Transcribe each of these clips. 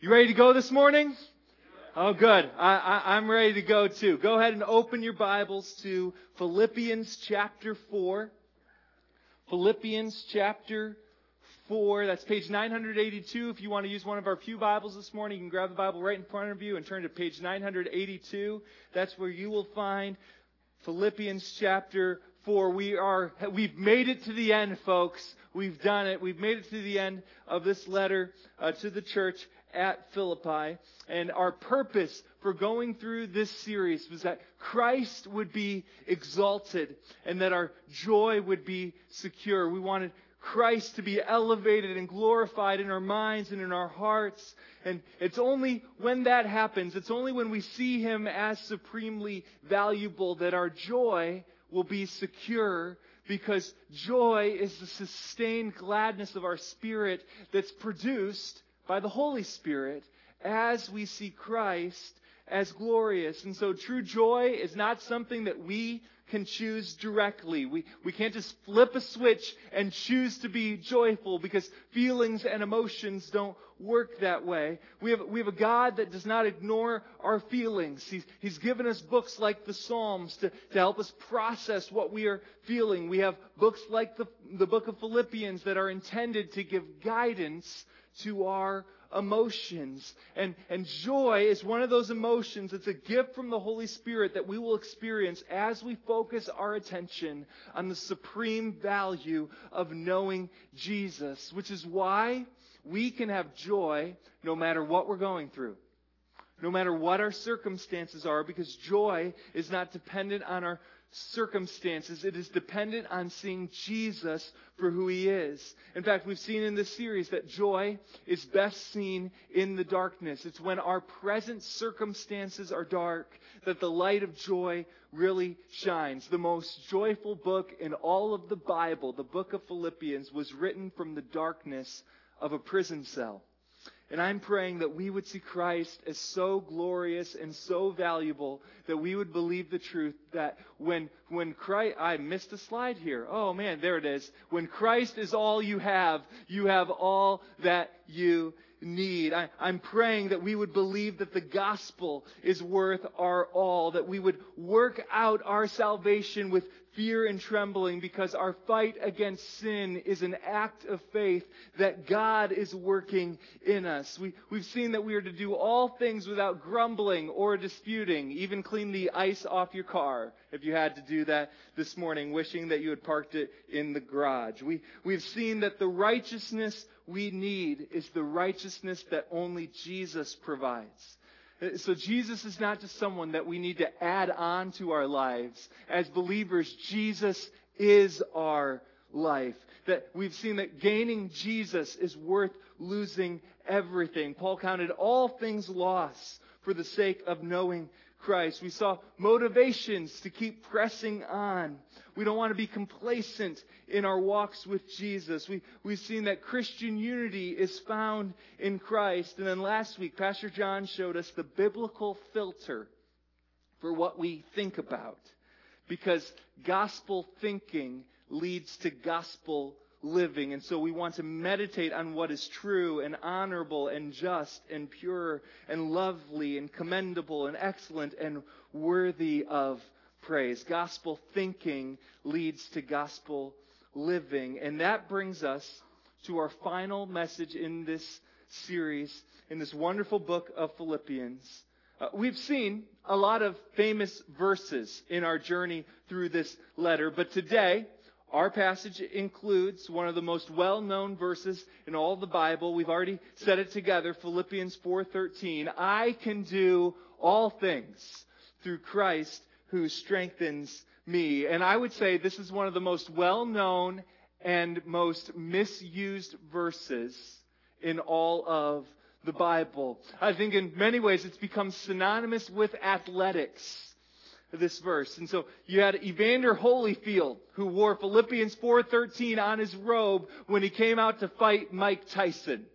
You ready to go this morning? Oh, good. I, am ready to go too. Go ahead and open your Bibles to Philippians chapter 4. Philippians chapter 4. That's page 982. If you want to use one of our Pew Bibles this morning, you can grab the Bible right in front of you and turn to page 982. That's where you will find Philippians chapter 4. We are, we've made it to the end, folks. We've done it. We've made it to the end of this letter uh, to the church at Philippi. And our purpose for going through this series was that Christ would be exalted and that our joy would be secure. We wanted Christ to be elevated and glorified in our minds and in our hearts. And it's only when that happens, it's only when we see Him as supremely valuable that our joy will be secure because joy is the sustained gladness of our spirit that's produced by the Holy Spirit as we see Christ as glorious. And so true joy is not something that we can choose directly. We, we can't just flip a switch and choose to be joyful because feelings and emotions don't work that way. We have, we have a God that does not ignore our feelings. He's, he's given us books like the Psalms to, to help us process what we are feeling. We have books like the, the book of Philippians that are intended to give guidance to our emotions. And, and joy is one of those emotions. It's a gift from the Holy Spirit that we will experience as we focus our attention on the supreme value of knowing Jesus, which is why we can have joy no matter what we're going through. No matter what our circumstances are, because joy is not dependent on our circumstances. It is dependent on seeing Jesus for who he is. In fact, we've seen in this series that joy is best seen in the darkness. It's when our present circumstances are dark that the light of joy really shines. The most joyful book in all of the Bible, the book of Philippians, was written from the darkness of a prison cell. And I'm praying that we would see Christ as so glorious and so valuable that we would believe the truth that when, when Christ, I missed a slide here. Oh man, there it is. When Christ is all you have, you have all that you need. I, am praying that we would believe that the gospel is worth our all, that we would work out our salvation with fear and trembling because our fight against sin is an act of faith that God is working in us. We, we've seen that we are to do all things without grumbling or disputing, even clean the ice off your car if you had to do that this morning, wishing that you had parked it in the garage. We, we've seen that the righteousness we need is the righteousness that only Jesus provides. Uh, so Jesus is not just someone that we need to add on to our lives. As believers, Jesus is our life. That we've seen that gaining Jesus is worth losing everything. Paul counted all things loss for the sake of knowing Christ. We saw motivations to keep pressing on. We don't want to be complacent in our walks with Jesus. We, we've seen that Christian unity is found in Christ. And then last week, Pastor John showed us the biblical filter for what we think about. Because gospel thinking leads to gospel living. And so we want to meditate on what is true and honorable and just and pure and lovely and commendable and excellent and worthy of praise. Gospel thinking leads to gospel living. And that brings us to our final message in this series, in this wonderful book of Philippians. Uh, we've seen a lot of famous verses in our journey through this letter, but today our passage includes one of the most well-known verses in all the Bible. We've already said it together, Philippians 4:13. I can do all things through Christ who strengthens me. And I would say this is one of the most well-known and most misused verses in all of the Bible. I think in many ways it's become synonymous with athletics this verse. And so you had Evander Holyfield who wore Philippians 4:13 on his robe when he came out to fight Mike Tyson.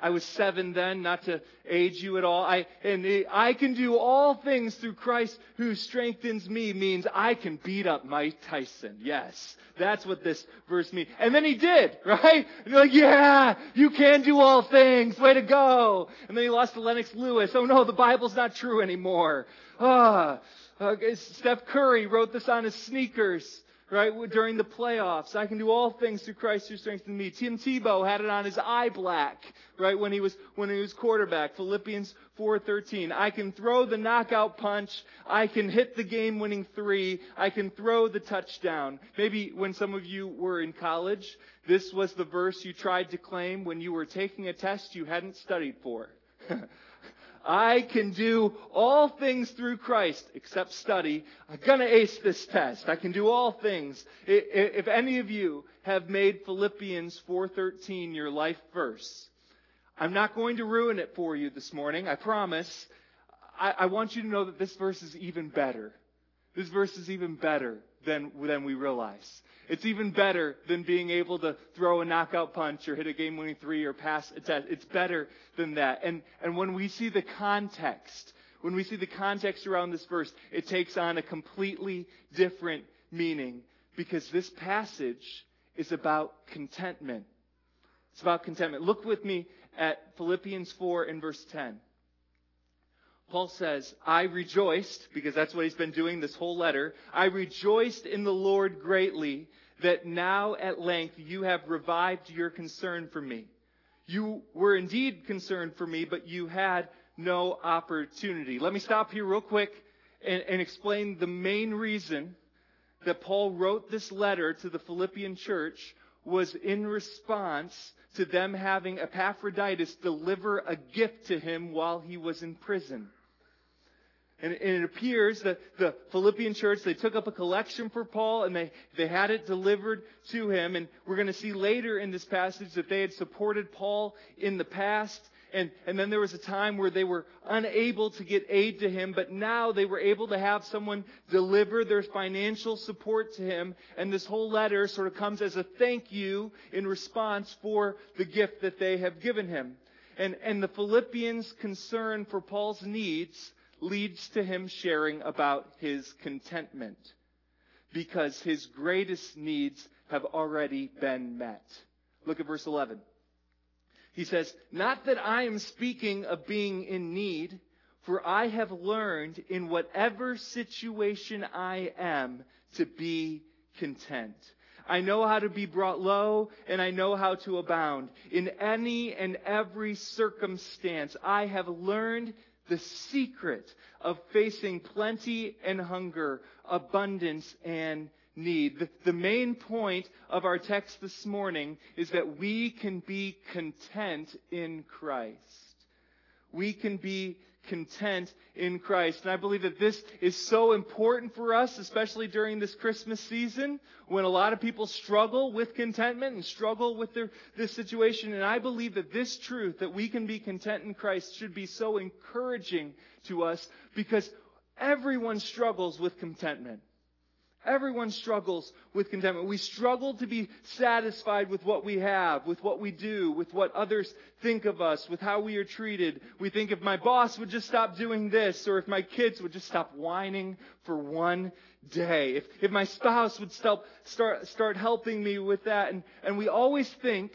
I was seven then, not to age you at all. I, and the, I can do all things through Christ who strengthens me means I can beat up Mike Tyson. Yes. That's what this verse means. And then he did, right? And you're like, yeah, you can do all things. Way to go. And then he lost to Lennox Lewis. Oh no, the Bible's not true anymore. Ah. Uh, Steph Curry wrote this on his sneakers right? During the playoffs. I can do all things through Christ who strengthens me. Tim Tebow had it on his eye black, right? When he was, when he was quarterback. Philippians 4.13. I can throw the knockout punch. I can hit the game winning three. I can throw the touchdown. Maybe when some of you were in college, this was the verse you tried to claim when you were taking a test you hadn't studied for. I can do all things through Christ except study. I'm going to ace this test. I can do all things. If any of you have made Philippians 4:13 your life verse, I'm not going to ruin it for you this morning. I promise. I, I want you to know that this verse is even better. This verse is even better than, than we realize. It's even better than being able to throw a knockout punch or hit a game winning three or pass a test. It's better than that. And, and when we see the context, when we see the context around this verse, it takes on a completely different meaning because this passage is about contentment. It's about contentment. Look with me at Philippians 4 and verse 10. Paul says, I rejoiced, because that's what he's been doing this whole letter. I rejoiced in the Lord greatly that now at length you have revived your concern for me. You were indeed concerned for me, but you had no opportunity. Let me stop here real quick and, and explain the main reason that Paul wrote this letter to the Philippian church was in response to them having Epaphroditus deliver a gift to him while he was in prison. And, it appears that the Philippian church, they took up a collection for Paul and they, they had it delivered to him. And we're going to see later in this passage that they had supported Paul in the past. And, and then there was a time where they were unable to get aid to him, but now they were able to have someone deliver their financial support to him. And this whole letter sort of comes as a thank you in response for the gift that they have given him. And, and the Philippians' concern for Paul's needs leads to him sharing about his contentment because his greatest needs have already been met. Look at verse 11. He says, Not that I am speaking of being in need, for I have learned in whatever situation I am to be content. I know how to be brought low and I know how to abound. In any and every circumstance, I have learned the secret of facing plenty and hunger, abundance and need. The, the, main point of our text this morning is that we can be content in Christ. We can be content in Christ. And I believe that this is so important for us, especially during this Christmas season when a lot of people struggle with contentment and struggle with their, this situation. And I believe that this truth that we can be content in Christ should be so encouraging to us because everyone struggles with contentment. Everyone struggles with contentment. We struggle to be satisfied with what we have, with what we do, with what others think of us, with how we are treated. We think if my boss would just stop doing this, or if my kids would just stop whining for one day, if, if my spouse would stop, start, start helping me with that. And, and we always think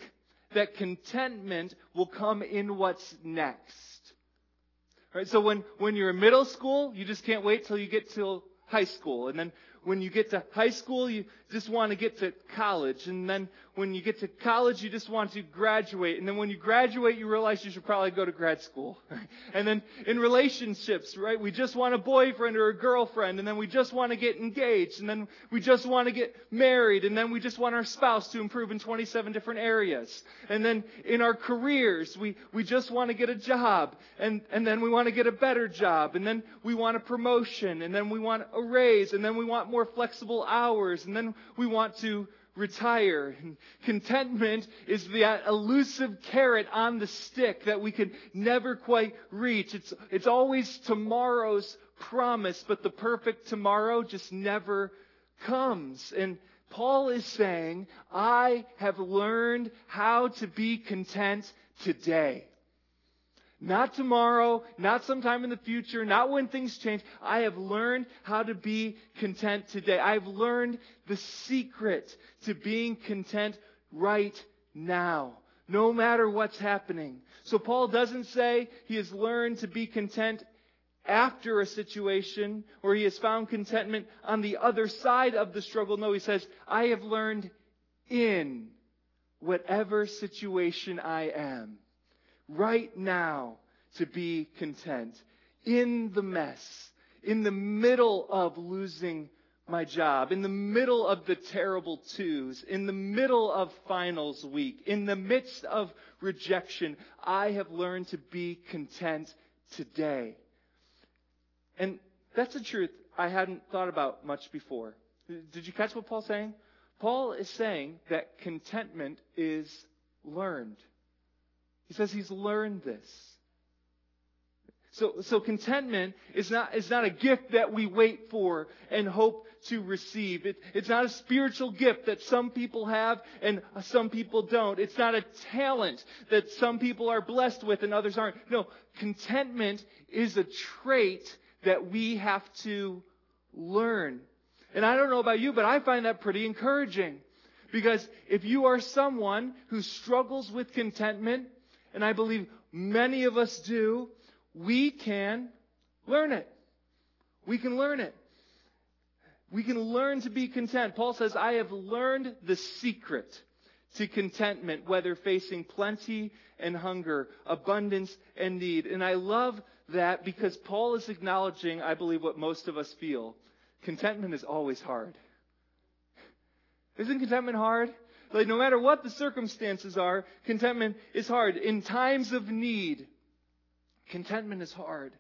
that contentment will come in what's next. Right? So when, when you're in middle school, you just can't wait till you get to high school. And then when you get to high school, you just want to get to college. And then when you get to college, you just want to graduate. And then when you graduate, you realize you should probably go to grad school. and then in relationships, right? We just want a boyfriend or a girlfriend. And then we just want to get engaged. And then we just want to get married. And then we just want our spouse to improve in 27 different areas. And then in our careers, we, we just want to get a job. And, and then we want to get a better job. And then we want a promotion. And then we want a raise. And then we want more flexible hours. And then we want to retire. And contentment is that uh, elusive carrot on the stick that we can never quite reach. It's, it's always tomorrow's promise, but the perfect tomorrow just never comes. And Paul is saying, I have learned how to be content today. Not tomorrow, not sometime in the future, not when things change. I have learned how to be content today. I've learned the secret to being content right now, no matter what's happening. So Paul doesn't say he has learned to be content after a situation or he has found contentment on the other side of the struggle. No, he says, I have learned in whatever situation I am right now to be content in the mess, in the middle of losing my job, in the middle of the terrible twos, in the middle of finals week, in the midst of rejection, I have learned to be content today. And that's a truth I hadn't thought about much before. Did you catch what Paul's saying? Paul is saying that contentment is learned. He says he's learned this. So, so contentment is not, is not a gift that we wait for and hope to receive. It, it's not a spiritual gift that some people have and some people don't. It's not a talent that some people are blessed with and others aren't. No, contentment is a trait that we have to learn. And I don't know about you, but I find that pretty encouraging. Because if you are someone who struggles with contentment, and I believe many of us do, we can learn it. We can learn it. We can learn to be content. Paul says, I have learned the secret to contentment, whether facing plenty and hunger, abundance and need. And I love that because Paul is acknowledging, I believe, what most of us feel. Contentment is always hard. Isn't contentment hard? Like, no matter what the circumstances are, contentment is hard. In times of need, Contentment is hard.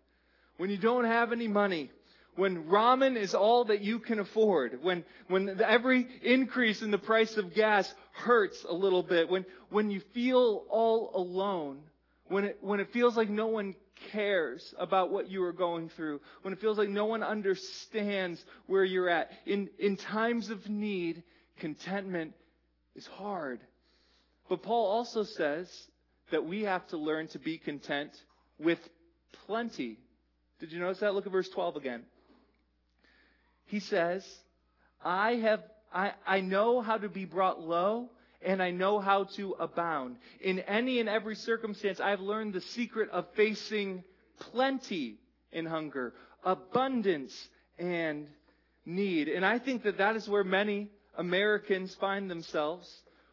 When you don't have any money, when ramen is all that you can afford, when, when every increase in the price of gas hurts a little bit, when, when you feel all alone, when it, when it feels like no one cares about what you are going through, when it feels like no one understands where you're at, in, in times of need, contentment is hard. But Paul also says that we have to learn to be content with plenty. Did you notice that? Look at verse 12 again. He says, I have, I, I know how to be brought low and I know how to abound. In any and every circumstance, I've learned the secret of facing plenty in hunger, abundance and need. And I think that that is where many Americans find themselves.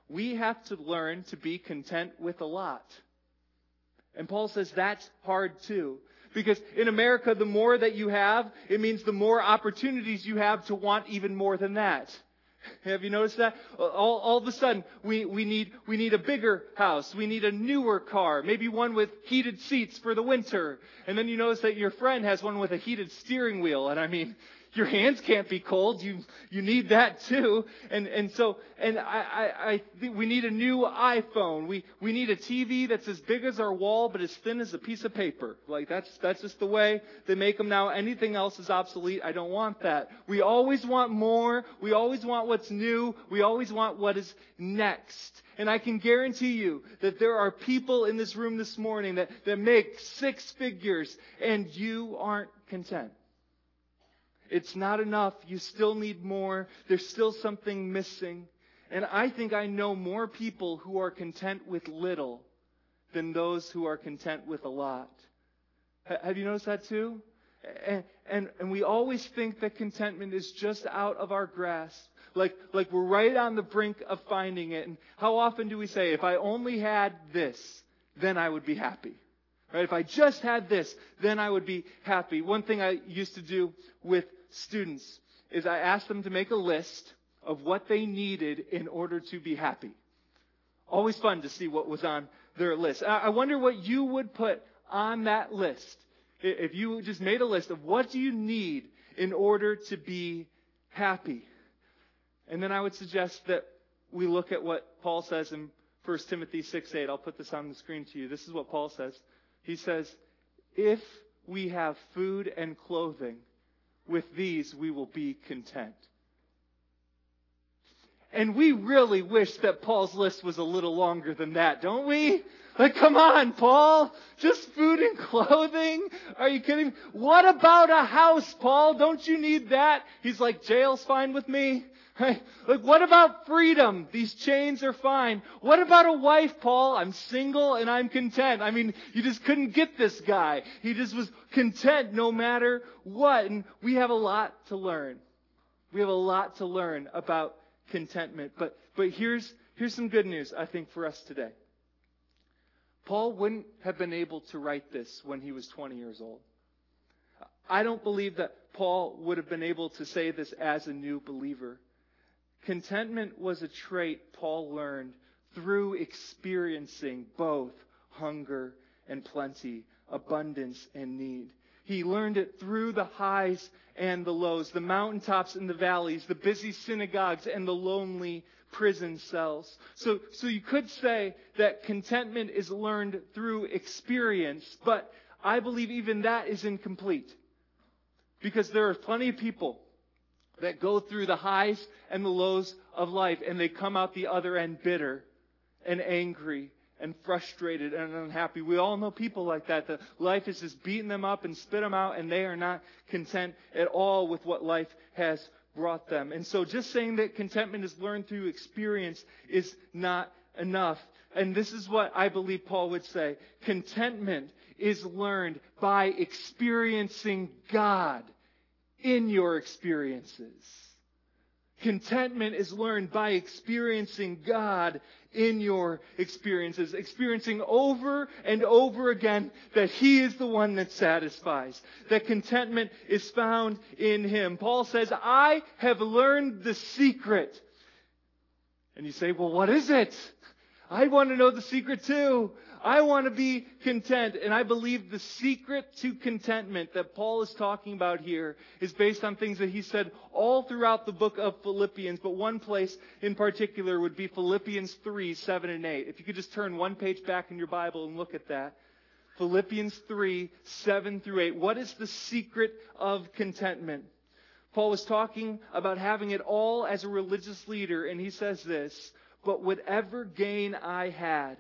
We have to learn to be content with a lot. And Paul says that's hard too. Because in America, the more that you have, it means the more opportunities you have to want even more than that. Have you noticed that? All, all of a sudden, we, we need, we need a bigger house. We need a newer car. Maybe one with heated seats for the winter. And then you notice that your friend has one with a heated steering wheel. And I mean, your hands can't be cold. You you need that too. And and so and I I, I think we need a new iPhone. We we need a TV that's as big as our wall but as thin as a piece of paper. Like that's that's just the way they make them now. Anything else is obsolete. I don't want that. We always want more. We always want what's new. We always want what is next. And I can guarantee you that there are people in this room this morning that, that make six figures and you aren't content. It's not enough. You still need more. There's still something missing. And I think I know more people who are content with little than those who are content with a lot. Have you noticed that too? And, and, and we always think that contentment is just out of our grasp. Like, like we're right on the brink of finding it. And how often do we say, if I only had this, then I would be happy? Right? If I just had this, then I would be happy. One thing I used to do with students is I asked them to make a list of what they needed in order to be happy. Always fun to see what was on their list. I wonder what you would put on that list if you just made a list of what do you need in order to be happy. And then I would suggest that we look at what Paul says in 1 Timothy 6 8. I'll put this on the screen to you. This is what Paul says. He says, If we have food and clothing, with these we will be content. And we really wish that Paul's list was a little longer than that, don't we? Like, come on, Paul. Just food and clothing? Are you kidding? What about a house, Paul? Don't you need that? He's like, jail's fine with me. Right? Like, what about freedom? These chains are fine. What about a wife, Paul? I'm single and I'm content. I mean, you just couldn't get this guy. He just was content no matter what. And we have a lot to learn. We have a lot to learn about contentment. But, but here's, here's some good news, I think, for us today. Paul wouldn't have been able to write this when he was 20 years old. I don't believe that Paul would have been able to say this as a new believer. Contentment was a trait Paul learned through experiencing both hunger and plenty, abundance and need. He learned it through the highs and the lows, the mountaintops and the valleys, the busy synagogues and the lonely prison cells. So, so you could say that contentment is learned through experience, but I believe even that is incomplete. Because there are plenty of people that go through the highs and the lows of life and they come out the other end bitter and angry and frustrated and unhappy. We all know people like that. The life is just beating them up and spit them out and they are not content at all with what life has brought them. And so just saying that contentment is learned through experience is not enough. And this is what I believe Paul would say. Contentment is learned by experiencing God in your experiences. Contentment is learned by experiencing God in your experiences, experiencing over and over again that He is the one that satisfies, that contentment is found in Him. Paul says, I have learned the secret. And you say, well, what is it? I want to know the secret too. I want to be content. And I believe the secret to contentment that Paul is talking about here is based on things that he said all throughout the book of Philippians. But one place in particular would be Philippians 3, 7 and 8. If you could just turn one page back in your Bible and look at that. Philippians 3, 7 through 8. What is the secret of contentment? Paul was talking about having it all as a religious leader, and he says this, but whatever gain I had,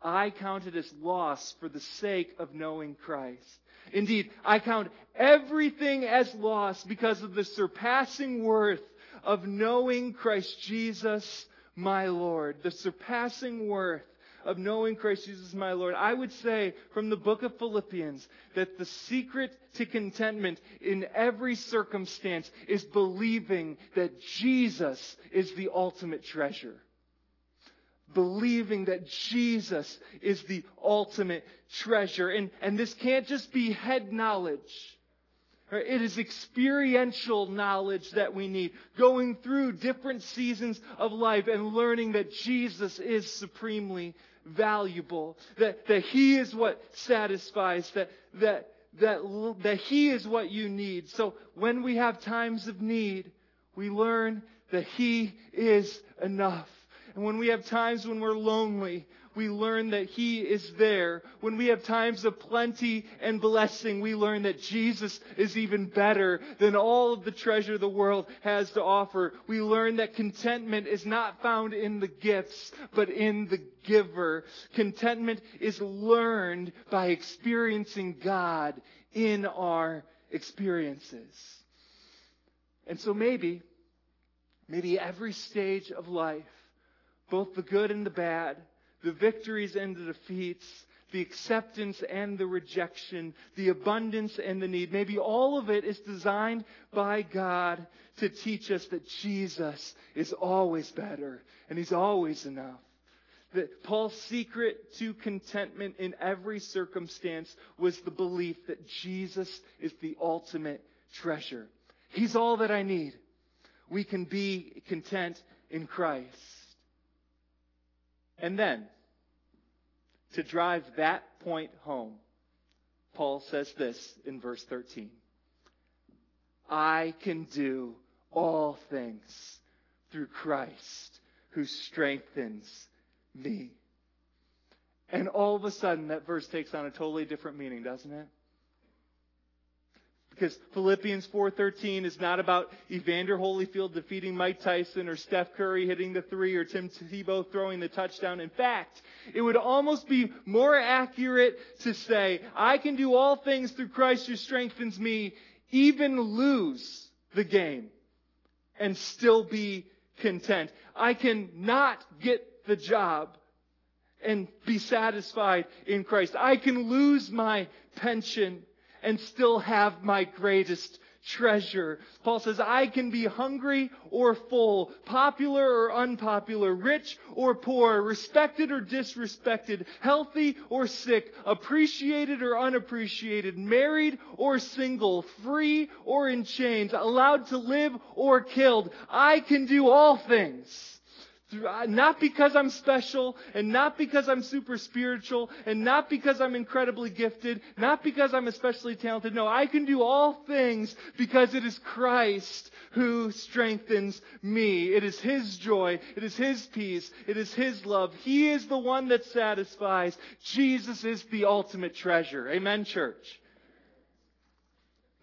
I counted as loss for the sake of knowing Christ. Indeed, I count everything as loss because of the surpassing worth of knowing Christ Jesus, my Lord. The surpassing worth of knowing Christ Jesus, my Lord. I would say from the book of Philippians that the secret to contentment in every circumstance is believing that Jesus is the ultimate treasure believing that Jesus is the ultimate treasure. And, and this can't just be head knowledge. It is experiential knowledge that we need. Going through different seasons of life and learning that Jesus is supremely valuable. That, that He is what satisfies. That, that, that, that He is what you need. So when we have times of need, we learn that He is enough. And when we have times when we're lonely, we learn that He is there. When we have times of plenty and blessing, we learn that Jesus is even better than all of the treasure the world has to offer. We learn that contentment is not found in the gifts, but in the giver. Contentment is learned by experiencing God in our experiences. And so maybe, maybe every stage of life, both the good and the bad, the victories and the defeats, the acceptance and the rejection, the abundance and the need. Maybe all of it is designed by God to teach us that Jesus is always better and He's always enough. That Paul's secret to contentment in every circumstance was the belief that Jesus is the ultimate treasure. He's all that I need. We can be content in Christ. And then, to drive that point home, Paul says this in verse 13 I can do all things through Christ who strengthens me. And all of a sudden, that verse takes on a totally different meaning, doesn't it? Because Philippians 4.13 is not about Evander Holyfield defeating Mike Tyson or Steph Curry hitting the three or Tim Tebow throwing the touchdown. In fact, it would almost be more accurate to say, I can do all things through Christ who strengthens me, even lose the game and still be content. I can not get the job and be satisfied in Christ. I can lose my pension and still have my greatest treasure. Paul says, I can be hungry or full, popular or unpopular, rich or poor, respected or disrespected, healthy or sick, appreciated or unappreciated, married or single, free or in chains, allowed to live or killed. I can do all things not because I'm special and not because I'm super spiritual and not because I'm incredibly gifted, not because I'm especially talented. No, I can do all things because it is Christ who strengthens me. It is His joy. It is His peace. It is His love. He is the one that satisfies. Jesus is the ultimate treasure. Amen, church.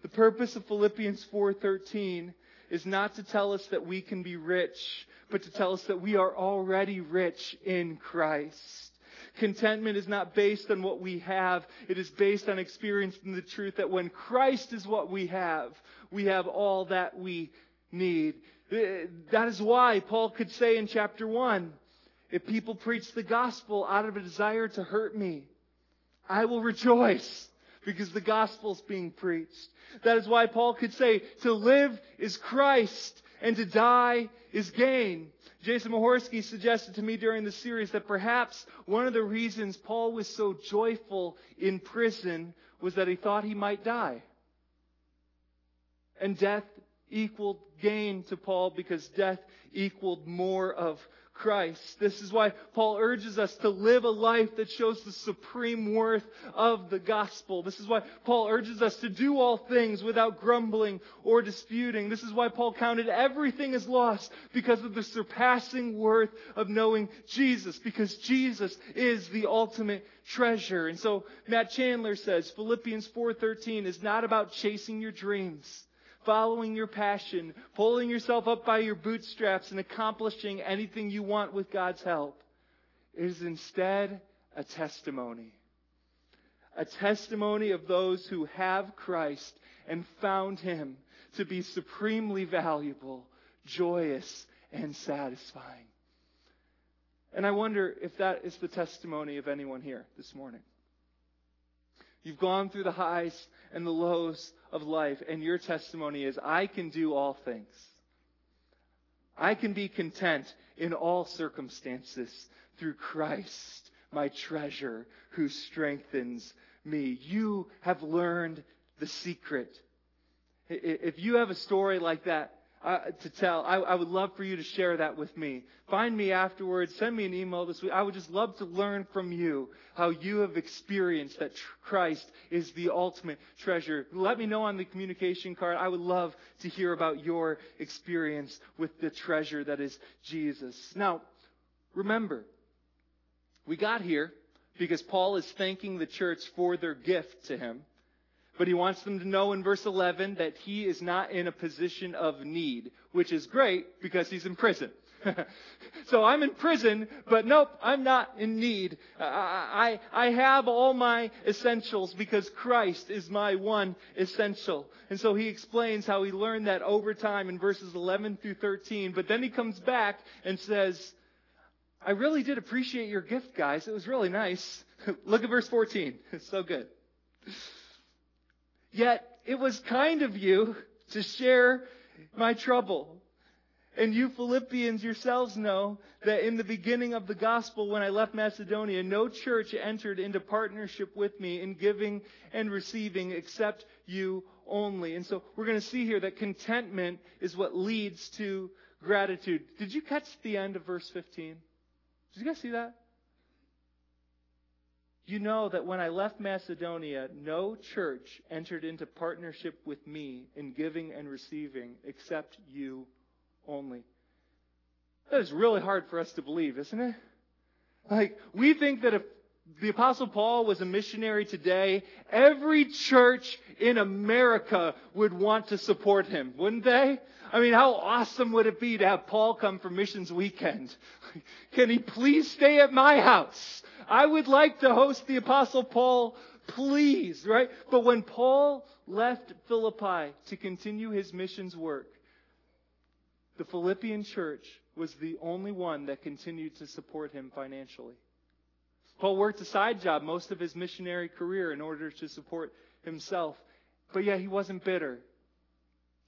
The purpose of Philippians 4:13 is not to tell us that we can be rich but to tell us that we are already rich in Christ. Contentment is not based on what we have. It is based on experiencing the truth that when Christ is what we have, we have all that we need. Uh, that is why Paul could say in chapter 1, if people preach the gospel out of a desire to hurt me, I will rejoice because the gospel is being preached. That is why Paul could say, to live is Christ and to die is gain. Jason Mahorsky suggested to me during the series that perhaps one of the reasons Paul was so joyful in prison was that he thought he might die. And death equaled gain to Paul because death equaled more of Christ. This is why Paul urges us to live a life that shows the supreme worth of the gospel. This is why Paul urges us to do all things without grumbling or disputing. This is why Paul counted everything as lost because of the surpassing worth of knowing Jesus, because Jesus is the ultimate treasure. And so Matt Chandler says Philippians 4:13 is not about chasing your dreams following your passion, pulling yourself up by your bootstraps, and accomplishing anything you want with God's help. It is instead a testimony. A testimony of those who have Christ and found Him to be supremely valuable, joyous, and satisfying. And I wonder if that is the testimony of anyone here this morning. You've gone through the highs and the lows of life, and your testimony is, I can do all things. I can be content in all circumstances through Christ, my treasure, who strengthens me. You have learned the secret. If you have a story like that, uh, to tell. I, I, would love for you to share that with me. Find me afterwards. Send me an email this week. I would just love to learn from you how you have experienced that tr- Christ is the ultimate treasure. Let me know on the communication card. I would love to hear about your experience with the treasure that is Jesus. Now, remember, we got here because Paul is thanking the church for their gift to him. But he wants them to know in verse 11 that he is not in a position of need, which is great because he's in prison. so I'm in prison, but nope, I'm not in need. I, I, I have all my essentials because Christ is my one essential. And so he explains how he learned that over time in verses 11 through 13. But then he comes back and says, I really did appreciate your gift, guys. It was really nice. Look at verse 14. It's so good. Yet it was kind of you to share my trouble. And you Philippians yourselves know that in the beginning of the gospel, when I left Macedonia, no church entered into partnership with me in giving and receiving except you only. And so we're going to see here that contentment is what leads to gratitude. Did you catch the end of verse 15? Did you guys see that? You know that when I left Macedonia, no church entered into partnership with me in giving and receiving except you only. That is really hard for us to believe, isn't it? Like, we think that if the apostle Paul was a missionary today, every church in America would want to support him, wouldn't they? I mean, how awesome would it be to have Paul come for missions weekend? Can he please stay at my house? I would like to host the apostle Paul, please, right? But when Paul left Philippi to continue his missions work, the Philippian church was the only one that continued to support him financially. Paul worked a side job most of his missionary career in order to support himself. But yet he wasn't bitter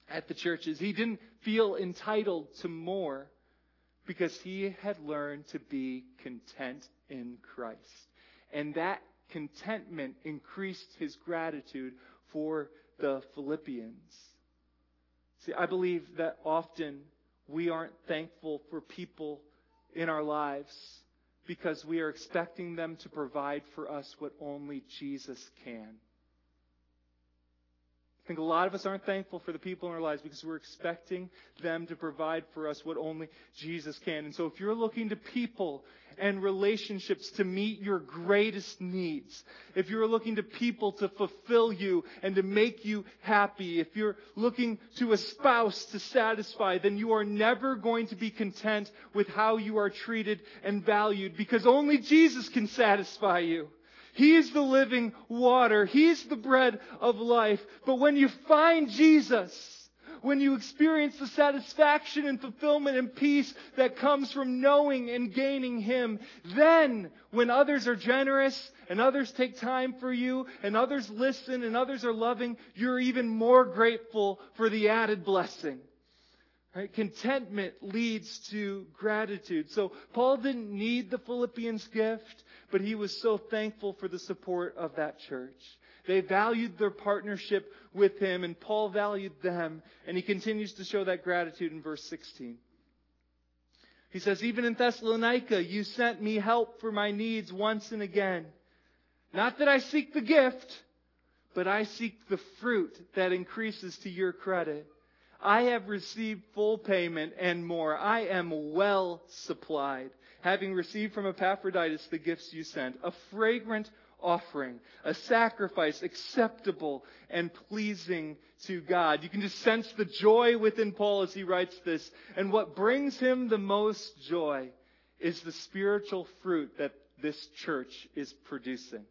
at the churches. He didn't feel entitled to more because he had learned to be content in Christ. And that contentment increased his gratitude for the Philippians. See, I believe that often we aren't thankful for people in our lives because we are expecting them to provide for us what only Jesus can. I think a lot of us aren't thankful for the people in our lives because we're expecting them to provide for us what only Jesus can. And so if you're looking to people and relationships to meet your greatest needs, if you're looking to people to fulfill you and to make you happy, if you're looking to a spouse to satisfy, then you are never going to be content with how you are treated and valued because only Jesus can satisfy you. He is the living water. He's the bread of life. But when you find Jesus, when you experience the satisfaction and fulfillment and peace that comes from knowing and gaining Him, then when others are generous and others take time for you and others listen and others are loving, you're even more grateful for the added blessing. Right? Contentment leads to gratitude. So Paul didn't need the Philippians gift, but he was so thankful for the support of that church. They valued their partnership with him, and Paul valued them, and he continues to show that gratitude in verse 16. He says, Even in Thessalonica, you sent me help for my needs once and again. Not that I seek the gift, but I seek the fruit that increases to your credit. I have received full payment and more. I am well supplied, having received from Epaphroditus the gifts you sent, a fragrant offering, a sacrifice acceptable and pleasing to God. You can just sense the joy within Paul as he writes this. And what brings him the most joy is the spiritual fruit that this church is producing.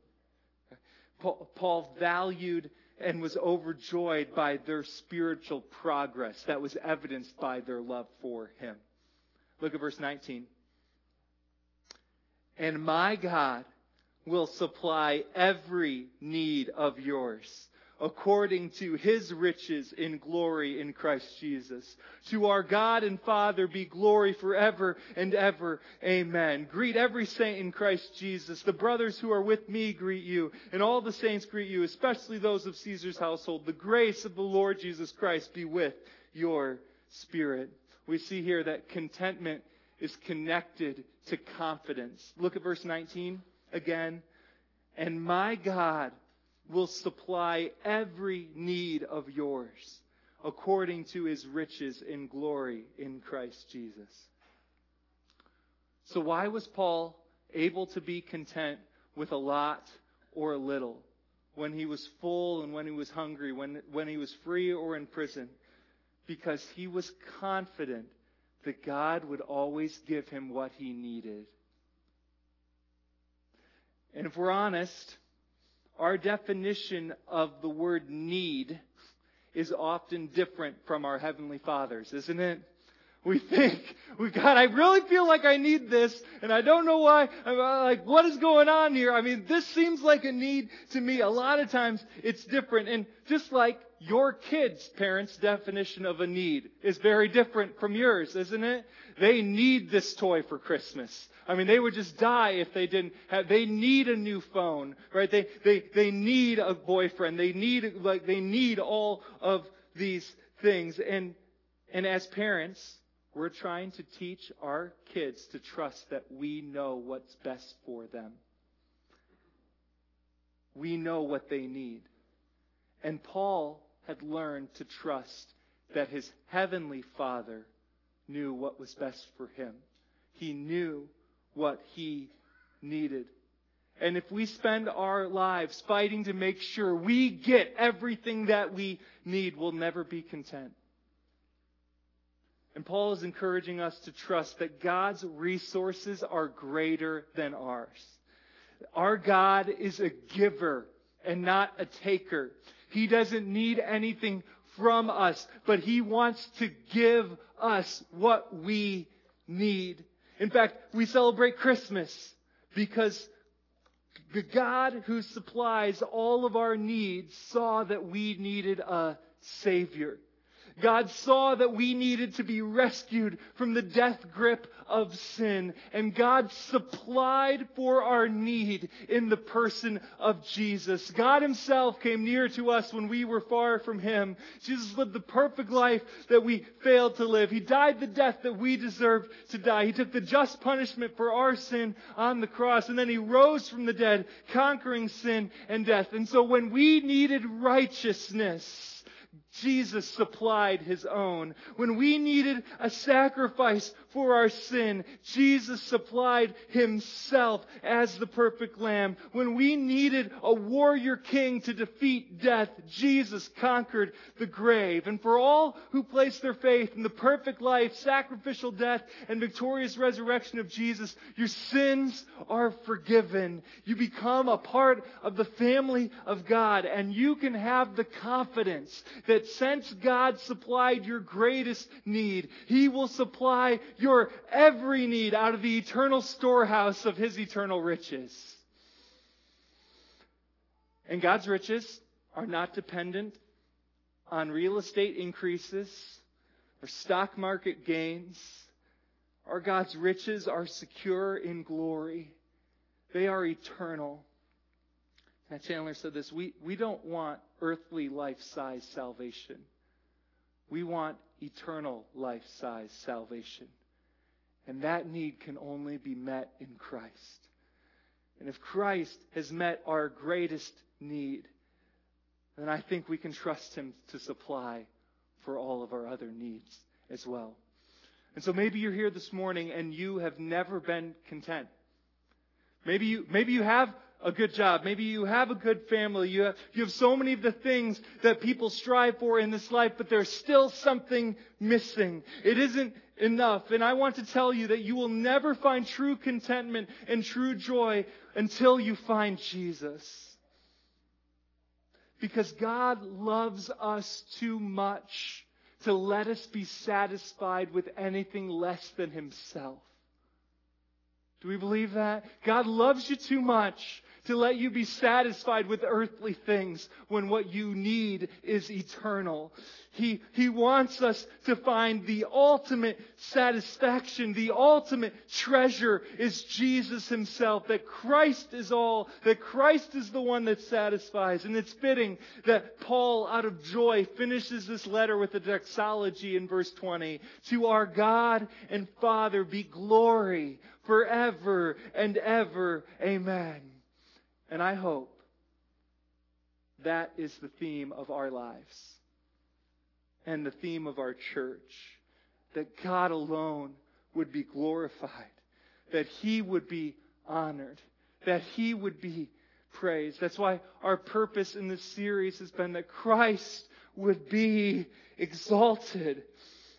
Paul valued and was overjoyed by their spiritual progress that was evidenced by their love for him. Look at verse 19. And my God will supply every need of yours according to his riches in glory in Christ Jesus. To our God and Father be glory forever and ever. Amen. Greet every saint in Christ Jesus. The brothers who are with me greet you, and all the saints greet you, especially those of Caesar's household. The grace of the Lord Jesus Christ be with your spirit. We see here that contentment is connected to confidence. Look at verse 19 again. And my God will supply every need of yours according to his riches in glory in Christ Jesus. So, why was Paul able to be content with a lot or a little when he was full and when he was hungry, when, when he was free or in prison? Because he was confident that God would always give him what he needed. And if we're honest, our definition of the word need is often different from our Heavenly Father's, isn't it? We think, we God, I really feel like I need this, and I don't know why. I'm uh, like, what is going on here? I mean, this seems like a need to me. A lot of times it's different. And just like your kids' parents' definition of a need is very different from yours, isn't it? They need this toy for Christmas. I mean, they would just die if they didn't have, they need a new phone, right? They, they, they need a boyfriend. They need, like, they need all of these things. And, and as parents, we're trying to teach our kids to trust that we know what's best for them. We know what they need. And Paul had learned to trust that his heavenly Father knew what was best for him. He knew what he needed. And if we spend our lives fighting to make sure we get everything that we need, we'll never be content. And Paul is encouraging us to trust that God's resources are greater than ours. Our God is a giver and not a taker. He doesn't need anything from us, but He wants to give us what we need. In fact, we celebrate Christmas because the God who supplies all of our needs saw that we needed a Savior. God saw that we needed to be rescued from the death grip of sin. And God supplied for our need in the person of Jesus. God himself came near to us when we were far from him. Jesus lived the perfect life that we failed to live. He died the death that we deserved to die. He took the just punishment for our sin on the cross. And then he rose from the dead, conquering sin and death. And so when we needed righteousness, Jesus supplied his own. When we needed a sacrifice for our sin, Jesus supplied himself as the perfect lamb. When we needed a warrior king to defeat death, Jesus conquered the grave. And for all who place their faith in the perfect life, sacrificial death, and victorious resurrection of Jesus, your sins are forgiven. You become a part of the family of God, and you can have the confidence that since God supplied your greatest need, He will supply your every need out of the eternal storehouse of His eternal riches. And God's riches are not dependent on real estate increases or stock market gains. Our God's riches are secure in glory. They are eternal. Matt Chandler said this we, we don't want earthly life size salvation. We want eternal life size salvation. And that need can only be met in Christ. And if Christ has met our greatest need, then I think we can trust Him to supply for all of our other needs as well. And so maybe you're here this morning and you have never been content. Maybe you, maybe you have a good job. Maybe you have a good family. You have, you have so many of the things that people strive for in this life, but there's still something missing. It isn't enough. And I want to tell you that you will never find true contentment and true joy until you find Jesus. Because God loves us too much to let us be satisfied with anything less than Himself. Do we believe that? God loves you too much to let you be satisfied with earthly things when what you need is eternal. He, he wants us to find the ultimate satisfaction, the ultimate treasure is Jesus himself, that Christ is all, that Christ is the one that satisfies. And it's fitting that Paul, out of joy, finishes this letter with a doxology in verse 20. To our God and Father be glory forever and ever. Amen. And I hope that is the theme of our lives and the theme of our church. That God alone would be glorified, that He would be honored, that He would be praised. That's why our purpose in this series has been that Christ would be exalted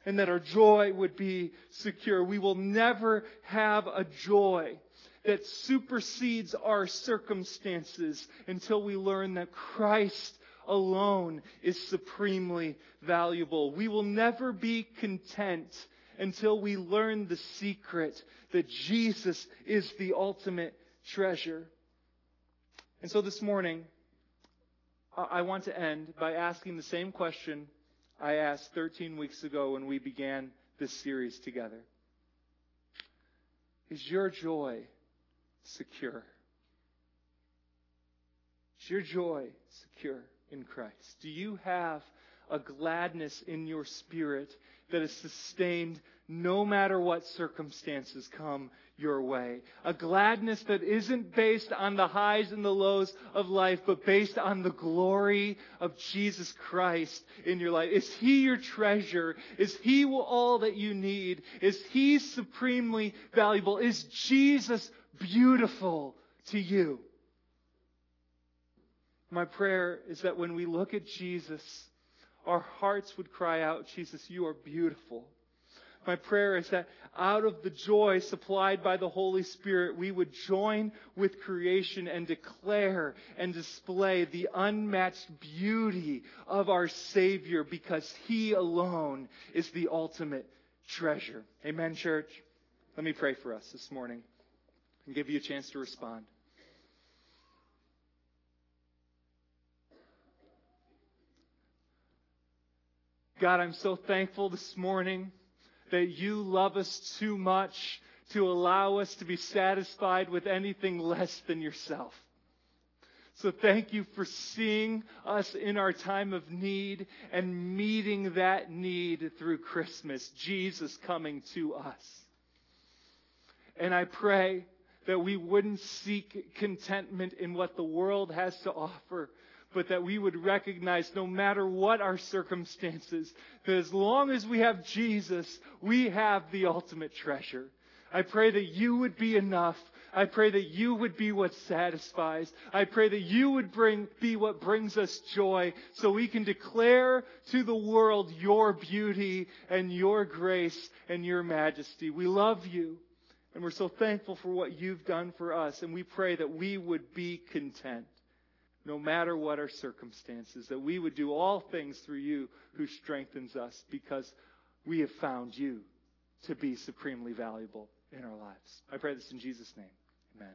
and that our joy would be secure. We will never have a joy that supersedes our circumstances until we learn that Christ alone is supremely valuable. We will never be content until we learn the secret that Jesus is the ultimate treasure. And so this morning, I want to end by asking the same question I asked 13 weeks ago when we began this series together. Is your joy secure? Is your joy secure in Christ? Do you have a gladness in your spirit that is sustained no matter what circumstances come your way. A gladness that isn't based on the highs and the lows of life, but based on the glory of Jesus Christ in your life. Is He your treasure? Is He all that you need? Is He supremely valuable? Is Jesus beautiful to you. My prayer is that when we look at Jesus, our hearts would cry out, Jesus, you are beautiful. My prayer is that out of the joy supplied by the Holy Spirit, we would join with creation and declare and display the unmatched beauty of our Savior because He alone is the ultimate treasure. Amen, church? Let me pray for us this morning and give you a chance to respond. God, I'm so thankful this morning that you love us too much to allow us to be satisfied with anything less than yourself. So thank you for seeing us in our time of need and meeting that need through Christmas, Jesus coming to us. And I pray that we wouldn't seek contentment in what the world has to offer, but that we would recognize no matter what our circumstances, that as long as we have Jesus, we have the ultimate treasure. I pray that you would be enough. I pray that you would be what satisfies. I pray that you would bring, be what brings us joy so we can declare to the world your beauty and your grace and your majesty. We love you and we're so thankful for what you've done for us and we pray that we would be content no matter what our circumstances, that we would do all things through you who strengthens us because we have found you to be supremely valuable in our lives. I pray this in Jesus' name. Amen.